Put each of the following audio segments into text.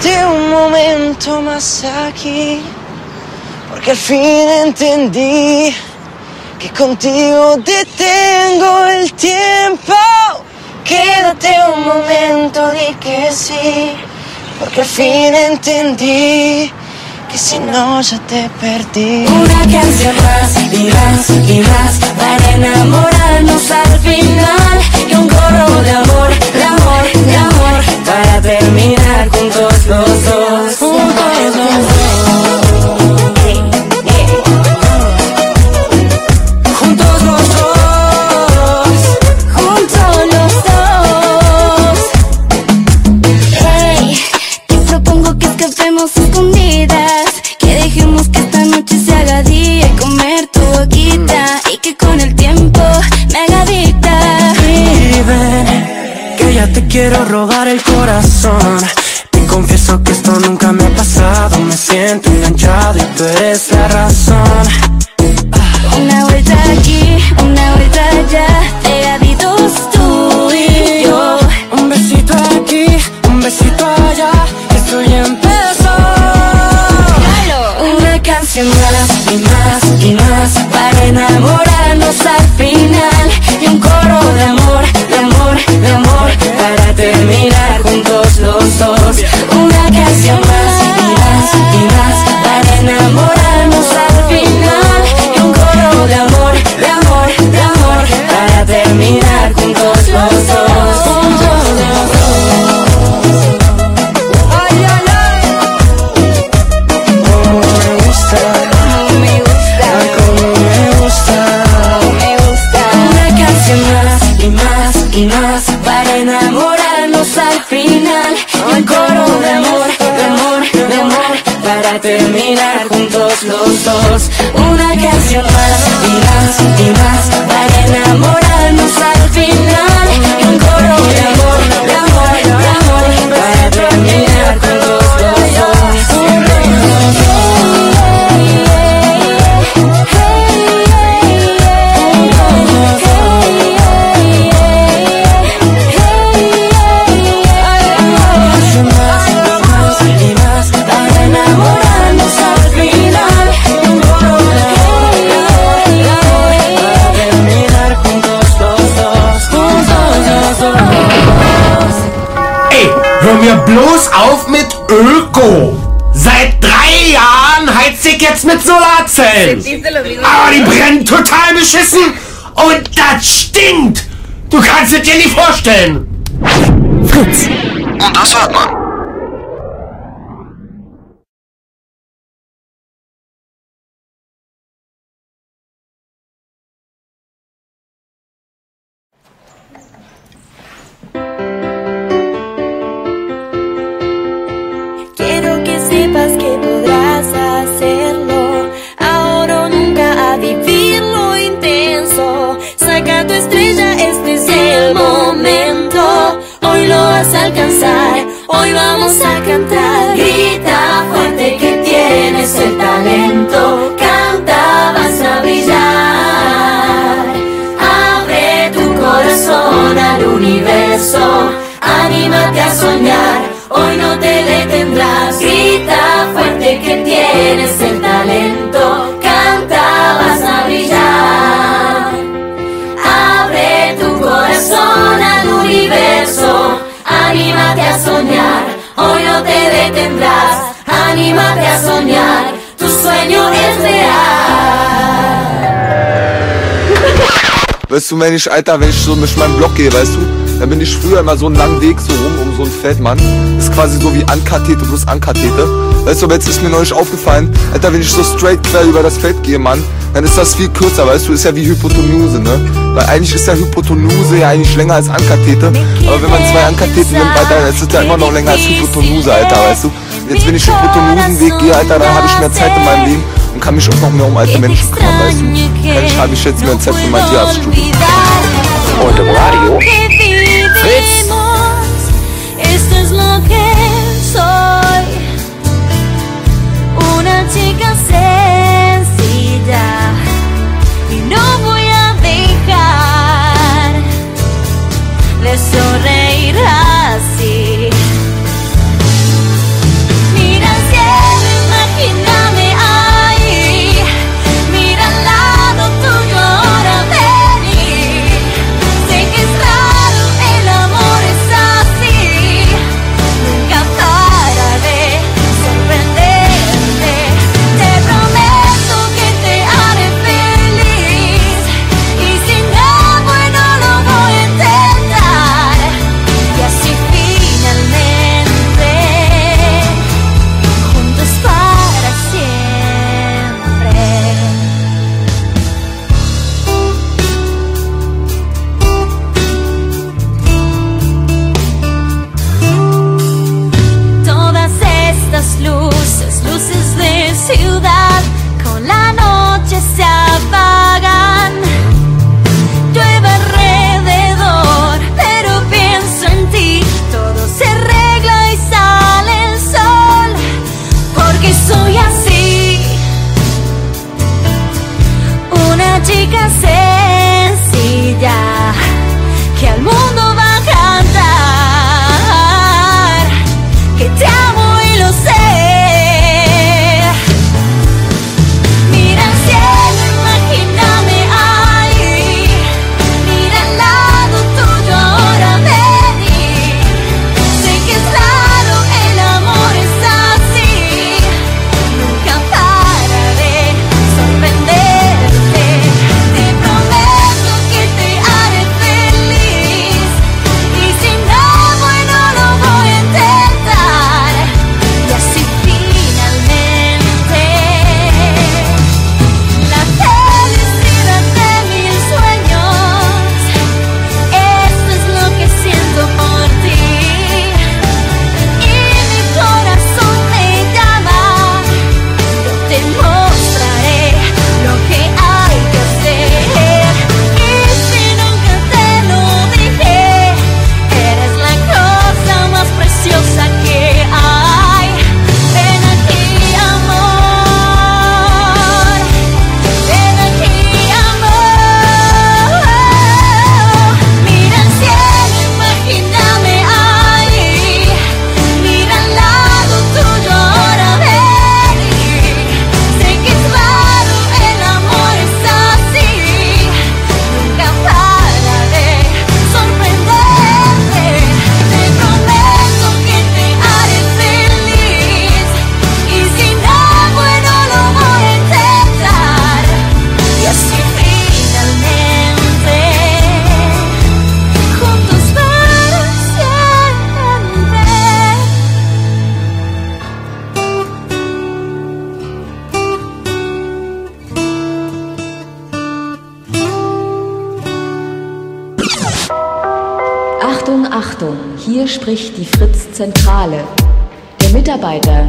Quédate un momento más aquí, porque al fin entendí que contigo detengo el tiempo. Quédate un momento, di que sí, porque al fin entendí que si no ya te perdí. Una canción más y más y más para enamorarnos al final y un coro de amor, de amor, de amor para terminar juntos los dos, juntos los dos. Ven, que ya te quiero robar el corazón. Te confieso que esto nunca me ha pasado Me siento enganchado y tú eres la razón. Una vuelta aquí, una vuelta allá Pegaditos tú y yo. Un besito aquí, un besito allá Esto ya empezó. Una canción más y más y más para enamorarnos al final Para terminar juntos mir bloß auf mit Öko. Seit drei Jahren heiz ich jetzt mit Solarzellen. Aber die brennen total beschissen und das stinkt. Du kannst es dir nicht vorstellen. Fritz. Und das hört man. Hoy vamos a cantar. Grita fuerte que tienes el talento, canta, vas a brillar. Abre tu corazón al universo, anímate a soñar, hoy no te detendrás. Grita fuerte que tienes el talento, anímate a soñar, hoy no te detendrás, anímate a soñar, tu sueño es real. Weißt du, wenn ich, Alter, wenn ich so durch meinen Block gehe, weißt du, dann bin ich früher immer so einen langen Weg so rum um so ein Feld, Mann. Das ist quasi so wie Ankathete plus Ankathete. Weißt du, aber jetzt ist mir neulich aufgefallen, Alter, wenn ich so straight quer über das Feld gehe, Mann, dann ist das viel kürzer, weißt du, ist ja wie Hypotenuse, ne? Weil eigentlich ist ja Hypotenuse ja eigentlich länger als Ankathete. Aber wenn man zwei Ankatheten nimmt, Alter, dann ist es ja immer noch länger als Hypotenuse, Alter, weißt du? Jetzt, wenn ich Hypotenusenweg gehe, Alter, dann habe ich mehr Zeit in meinem Leben und kann mich auch noch mehr um alte Menschen kümmern, weißt du? Kann habe ich jetzt mehr Zeit für mein Tierarztstudium. Und im Radio Esto es lo que soy. Una chica sencilla. Y no voy a dejar de sonreír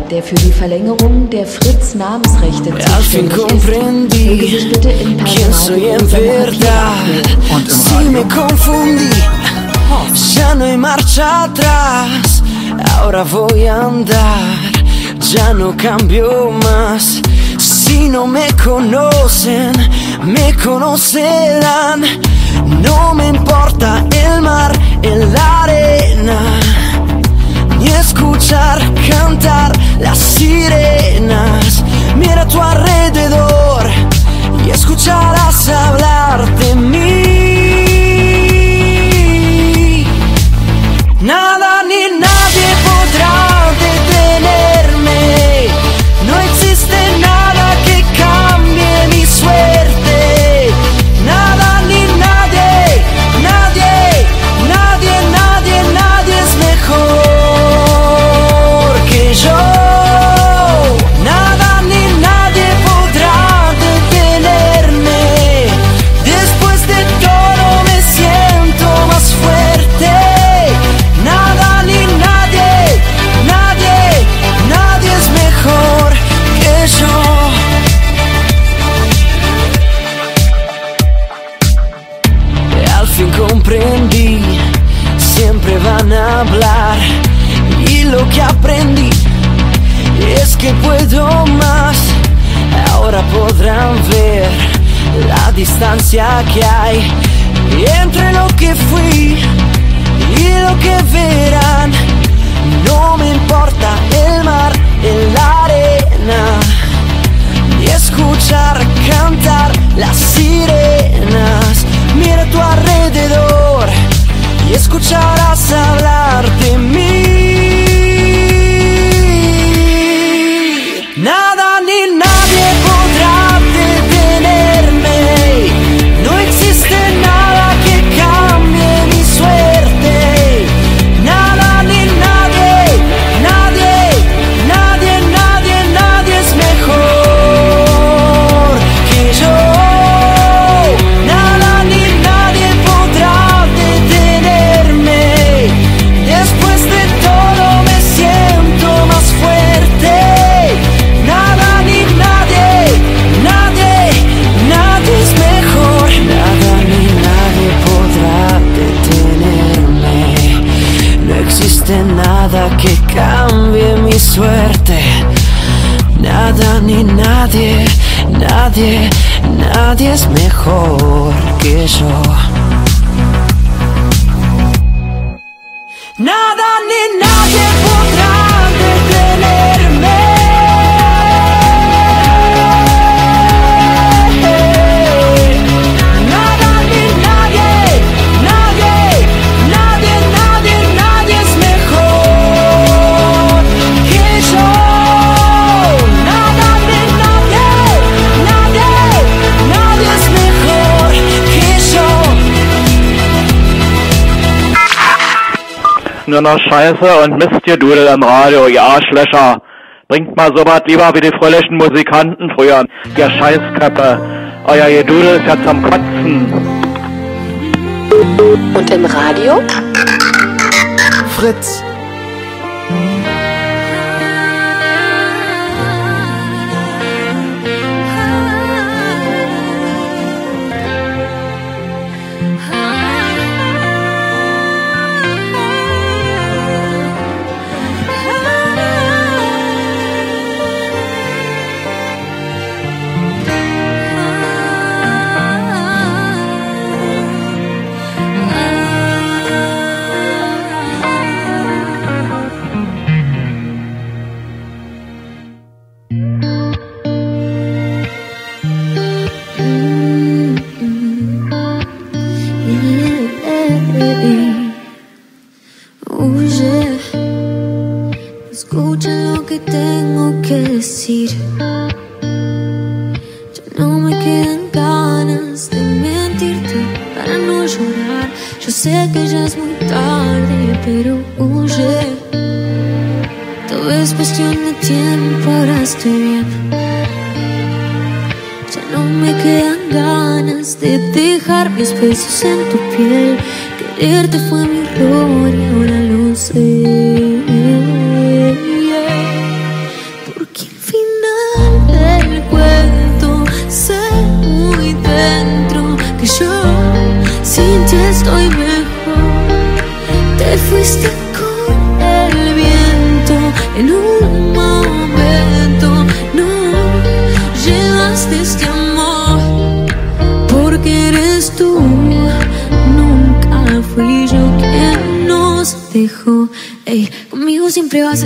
der für die Verlängerung der Fritz-Namensrechte zuständig ist, möge sich bitte im Und Si me confundí, ya no hay marcha atrás. Ahora voy a andar, ya no cambio más. Si no me conocen, me conocerán. No me importa el mar, en la arena, ni escuchar cantar las sirenas. Mira a tu alrededor y escucharás hablar de mí. Que aprendí es que puedo más. Ahora podrán ver la distancia que hay entre lo que fui y lo que verán. No me importa el mar, en la arena y escuchar cantar las sirenas. Mira tu alrededor y escucharás hablar de mí. Mi suerte. Nada ni nadie, nadie, nadie es mejor que yo. Nur noch Scheiße und Mistgedudel im Radio, ihr Arschlöcher. Bringt mal sowas lieber wie die fröhlichen Musikanten früher. Ihr Scheißköppe. Euer Gedudel ist ja zum Kotzen. Und im Radio? Fritz. Quererte fue mi error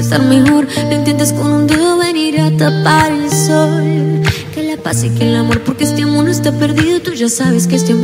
estar mejor. No intentes con un dedo venir a tapar el sol. Que la paz y que el amor, porque este amor no está perdido. Tú ya sabes que este amor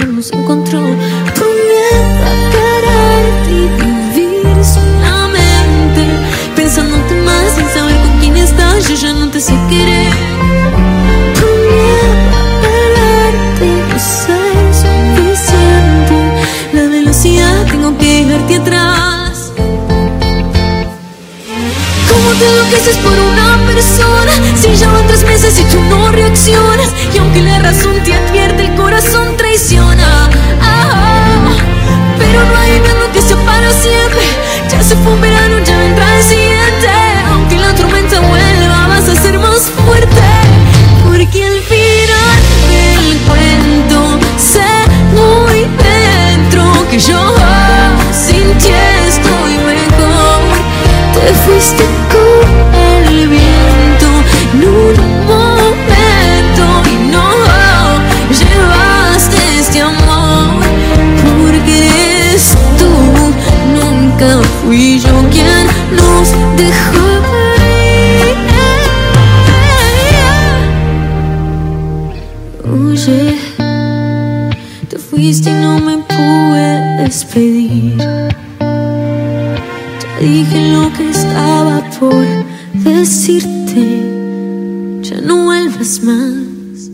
decirte. Ya no vuelvas más.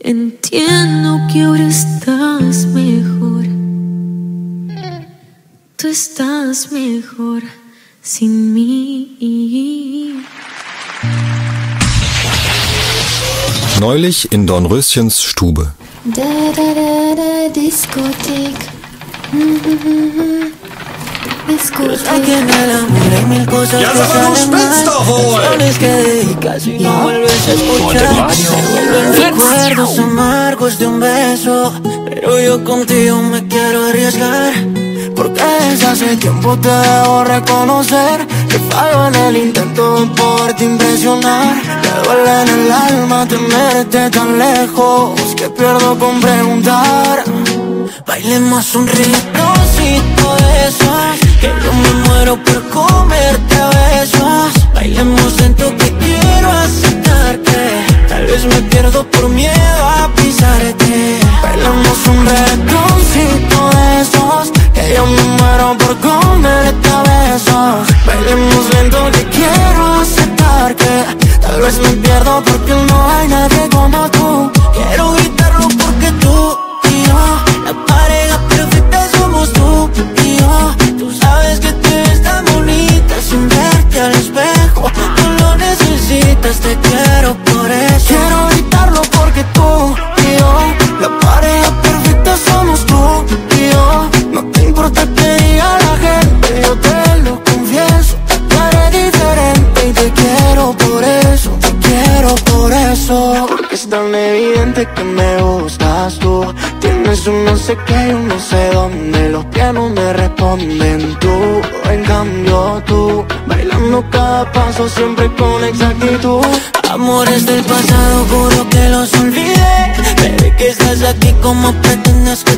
Entiendo que ahora estás mejor. Tú estás mejor sin mí. Neulich in Dornröschens Stube. Da da da da Diskothek. Diskothek. Ja, sag mal, du spinnst doch wohl! Canciones que dedicas y no vuelves a escuchar. Se vuelven recuerdos amargos de un beso. Pero yo contigo me quiero arriesgar. Porque desde hace tiempo te debo reconocer Que fallo en el intento de poderte impresionar. Me duele en el alma tenerte tan lejos Que pierdo con preguntar. Bailemos un esos Que yo me muero por comerte a besos. Bailemos lento que quiero aceptar que Tal vez me pierdo por miedo a pisarte. Bailemos un ratoncito de esos Que yo me muero por comerte a besos. Bailemos lento que quiero aceptar que Tal vez me pierdo porque no hay nadie como tú. Quiero gritarlo te quiero por eso. Quiero gritarlo porque tú y yo La pareja perfecta somos tú y yo. No te importa que diga la gente, yo te lo confieso. Tú eres diferente y te quiero por eso Te quiero por eso. Porque es tan evidente que me gustas tú. Tienes un no sé qué cada paso siempre con exactitud. Amores del pasado juro que los olvidé. Desde que estás aquí como pretendes que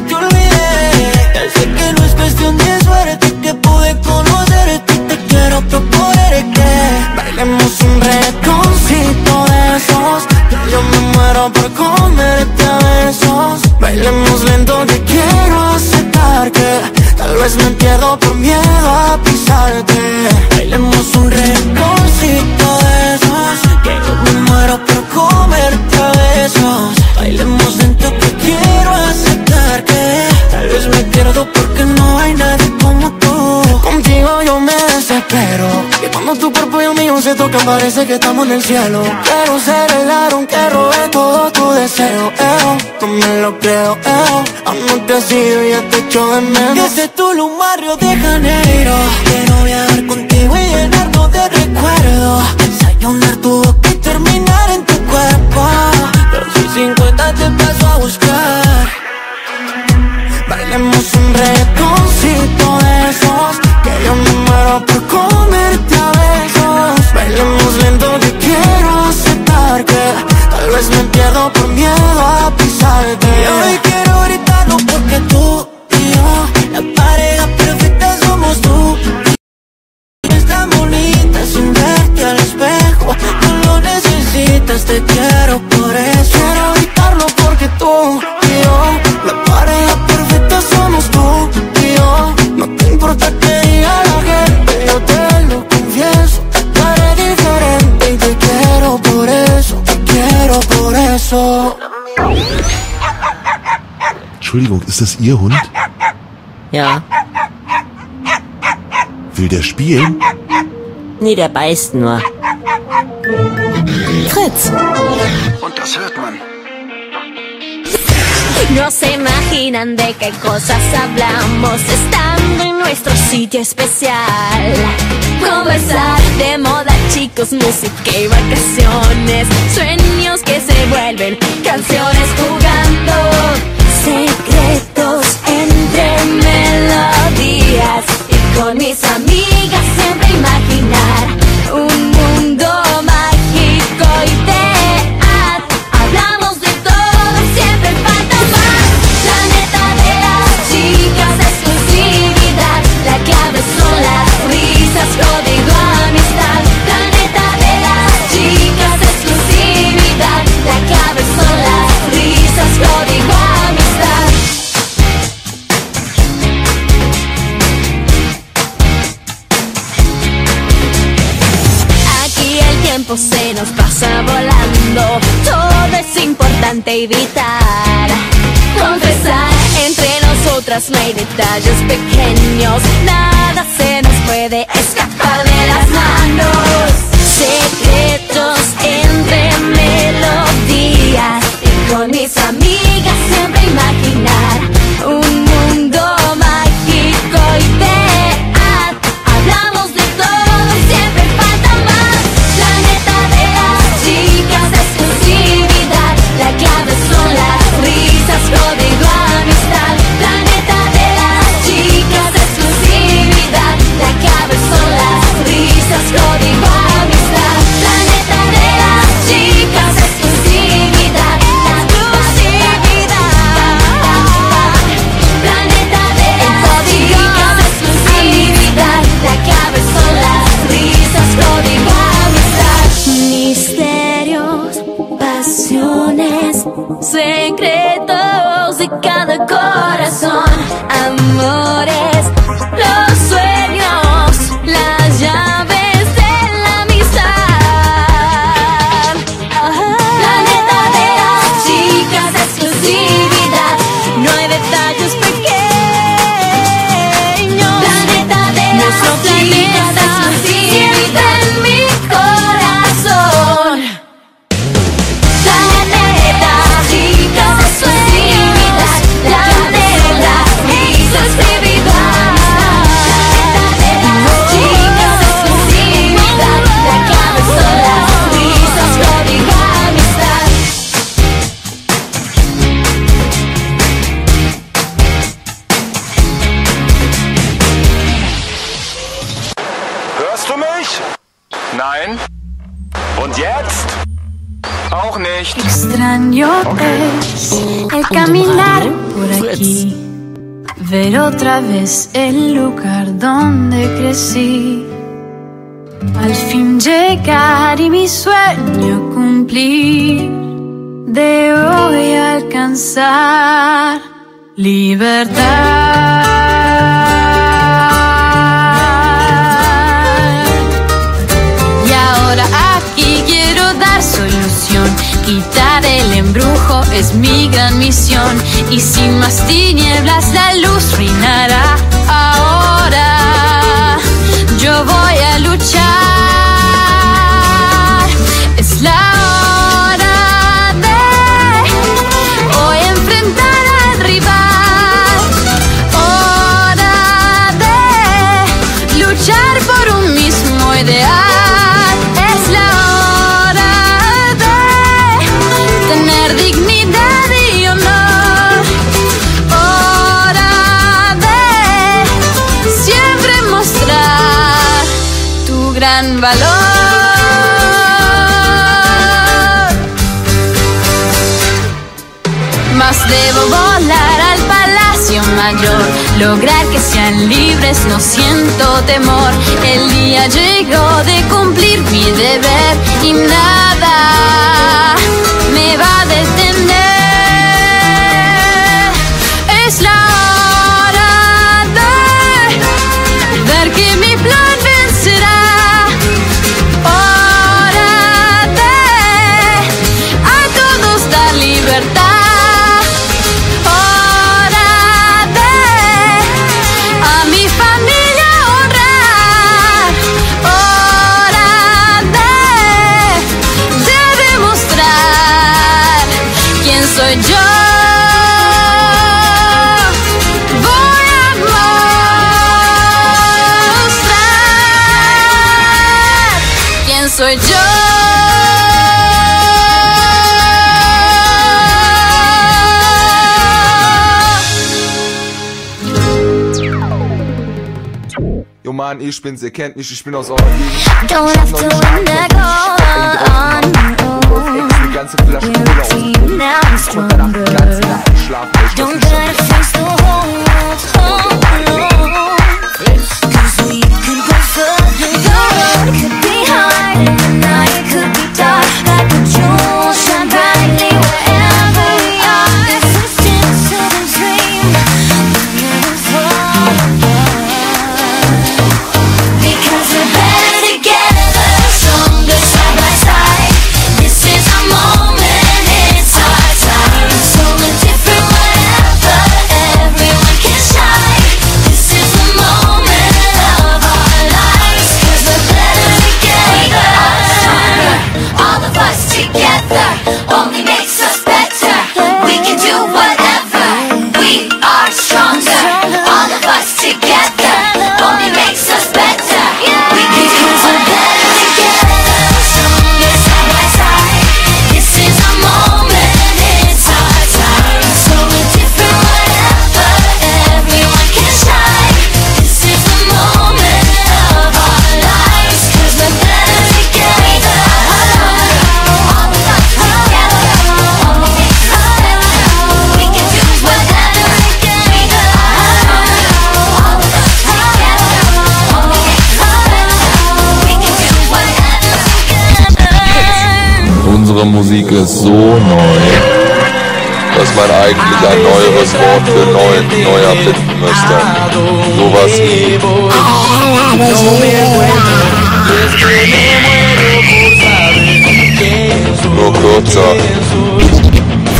parece que estamos en el cielo. Quiero ser el aaron que robe todo tu deseo. Eh, no me lo creo, eh, aún no te has ido y ya te echo de menos. Desde Tulum, barrio de Janeiro. Quiero viajar contigo y llenarnos de recuerdos. Desayunar tu boca y terminar en tu cuerpo. Pero si 50 te paso a buscar. Bailemos un retoncito Vez me pierdo por miedo a pisarte. Y hoy quiero gritarlo porque tú y yo La pareja perfecta somos tú. Y Es tan bonita sin verte al espejo No lo necesitas, te quiero por eso Entschuldigung, ist das Ihr Hund? Ja. Will der spielen? Nee, der beißt nur. Fritz. Und das hört man. No se imaginan de qué cosas hablamos estando en nuestro sitio especial. Conversar de moda, chicos, música y vacaciones. Sueños que se vuelven canciones jugando. Secretos evitar. Confesar entre nosotras no hay detalles pequeños. Nada se nos puede escapar de las manos. Secretos entre melodías. Y con mis amigas siempre imaginar Auch nicht. Extraño es el caminar por aquí, ver otra vez el lugar donde crecí. Al fin llegar y mi sueño cumplir, de hoy alcanzar libertad. Quitar el embrujo es mi gran misión. Y sin más tinieblas la luz reinará. Ahora yo voy lograr que sean libres, no siento temor. El día llegó de cumplir mi deber y nada Mann, ich bin's, ihr kennt mich, ich bin aus eurer Gegend. Don't have to undergo Ganze Flasche Cola aus dem Boden. Und danach den ganzen Nacht schlafen. Don't gotta face the Unsere Musik ist so neu dass man eigentlich ein neueres Wort für neu, neu erfinden müsste. Sowas wie. Nur kürzer.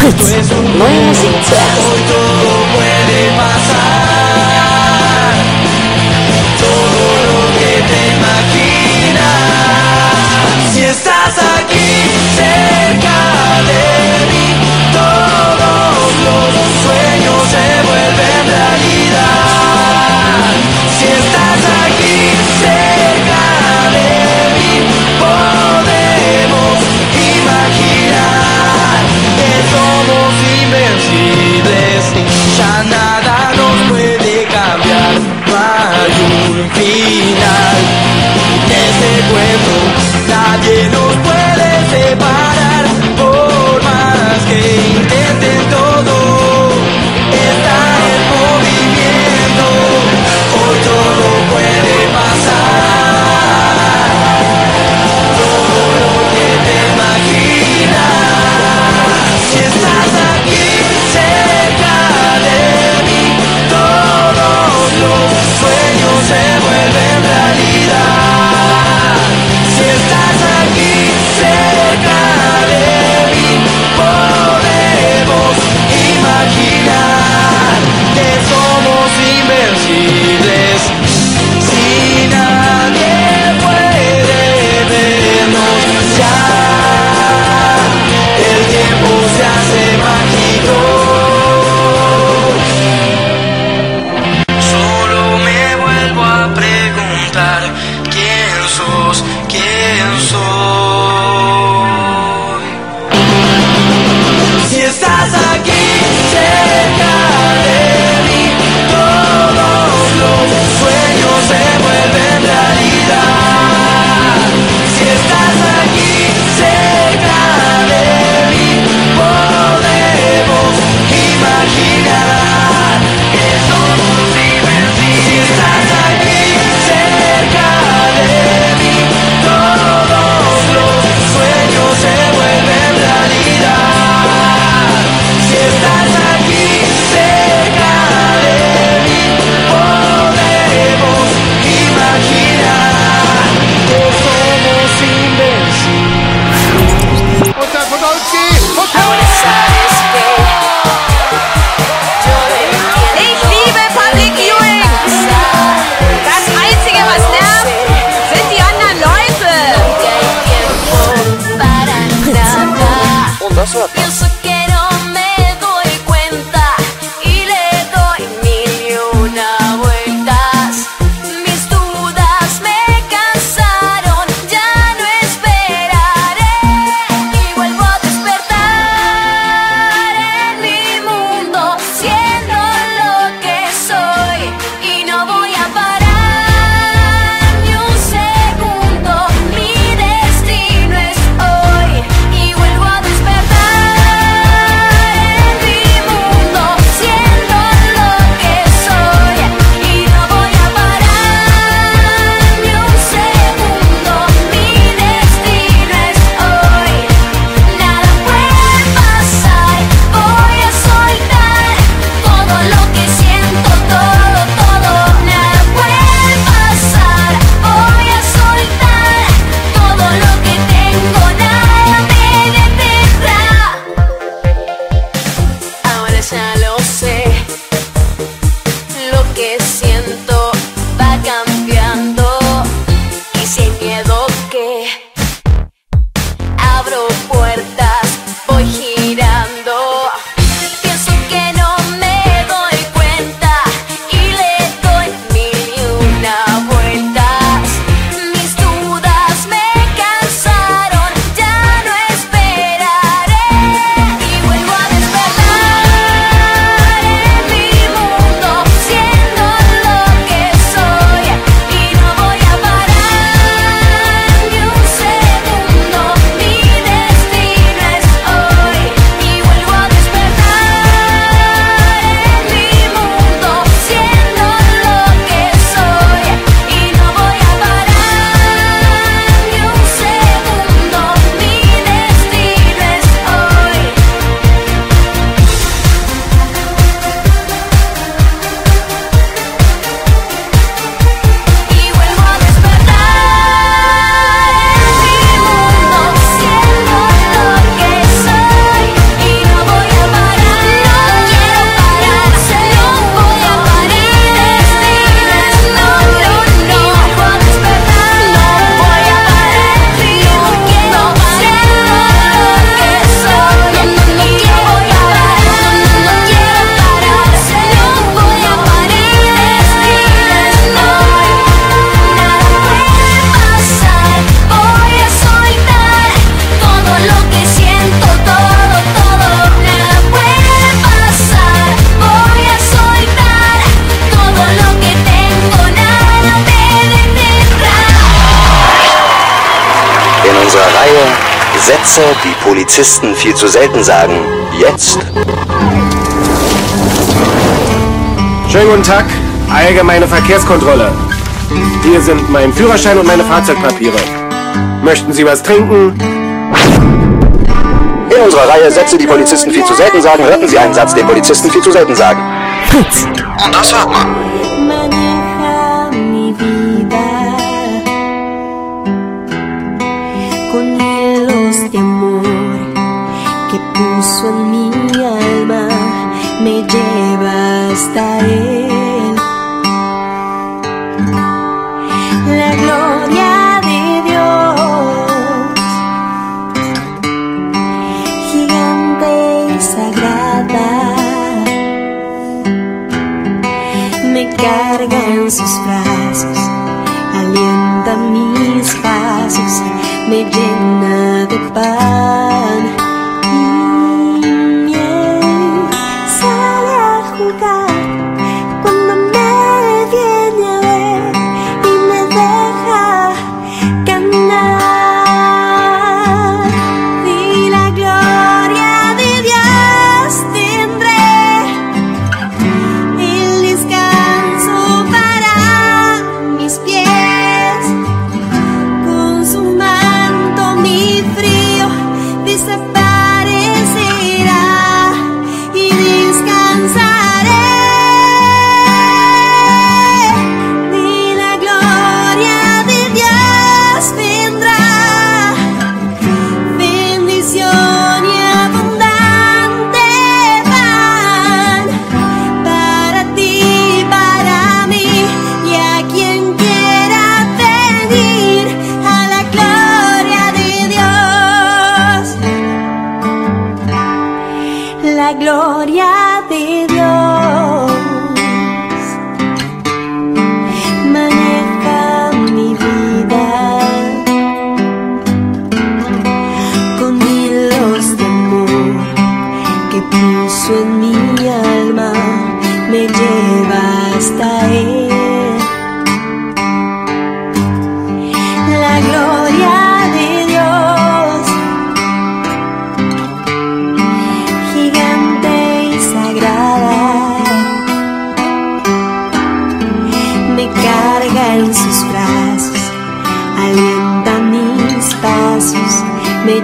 Fritz, neue Musik zuerst. красотка. Sätze, die Polizisten viel zu selten sagen. Jetzt. Schönen guten Tag, allgemeine Verkehrskontrolle. Hier sind mein Führerschein und meine Fahrzeugpapiere. Möchten Sie was trinken? In unserer Reihe Sätze, die Polizisten viel zu selten sagen, hörten Sie einen Satz, den Polizisten viel zu selten sagen. Putz. Und das hört man.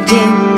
didn't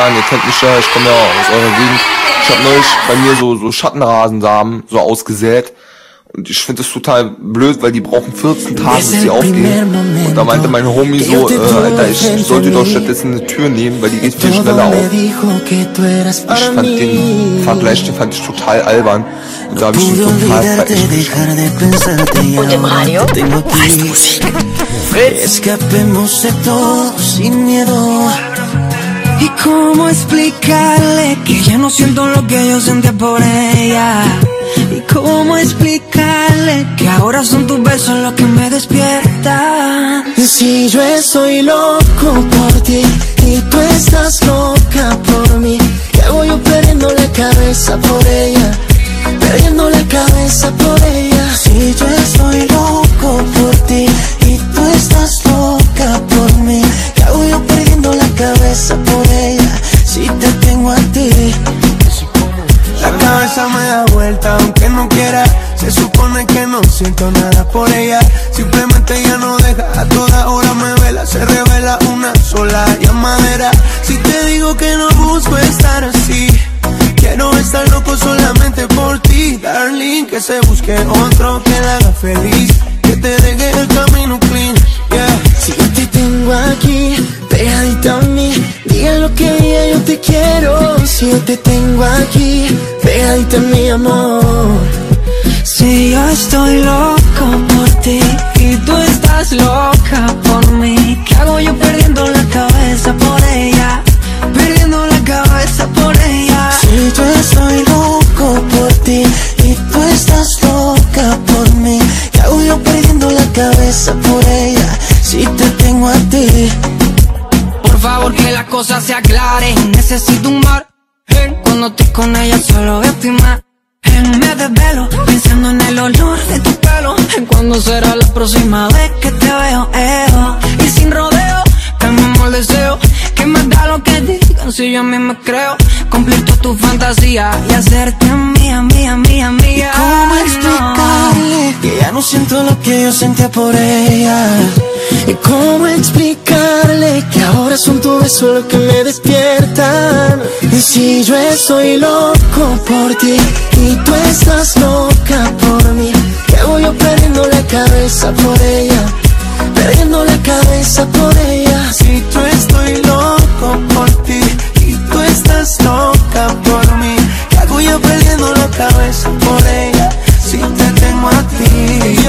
Mann, ihr kennt mich ja, ich komme ja aus eurer Gegend. Ich hab neulich bei mir so, so Schattenrasensamen so ausgesät. Und ich finde das total blöd, weil die brauchen 14 Tage, bis sie aufgehen. Und da meinte mein Homie so, äh, Alter, ich, ich sollte doch stattdessen eine Tür nehmen, weil die geht viel schneller auf. Ich fand den Vergleich, den fand ich total albern. Und da habe ich ihn total verächtlich. Und im Radio heißt Musik. Escapemos ¿Y cómo explicarle que ya no siento lo que yo sentía por ella? ¿Y cómo explicarle que ahora son tus besos los que me despiertan? Si yo estoy loco por ti y tú estás loca por mí, ¿qué hago yo perdiendo la cabeza por ella? Perdiendo la cabeza por ella. Si yo estoy loco por aunque no quiera. Se supone que no siento nada por ella. Simplemente ella no deja. A toda hora me vela Se revela una sola llamadera. Si te digo que no busco estar así Quiero estar loco solamente por ti Darling, que se busque otro que la haga feliz. Que te deje el camino clean Yeah. Si yo te tengo aquí, pegadita a mí, diga lo que diga, yo te quiero. Si yo te tengo aquí, pegadita mi amor. Si yo estoy loco por ti y tú estás loca por mí, ¿qué hago yo perdiendo yo sentía por ella? ¿Y cómo explicarle que ahora son tu beso lo que me despiertan? Y si yo estoy loco por ti y tú estás loca por mí, ¿qué voy yo perdiendo la cabeza por ella? Perdiendo la cabeza por ella. Si tú estoy loco por ti y tú estás loca por mí, ¿qué hago yo perdiendo la cabeza por ella? Si te tengo a ti.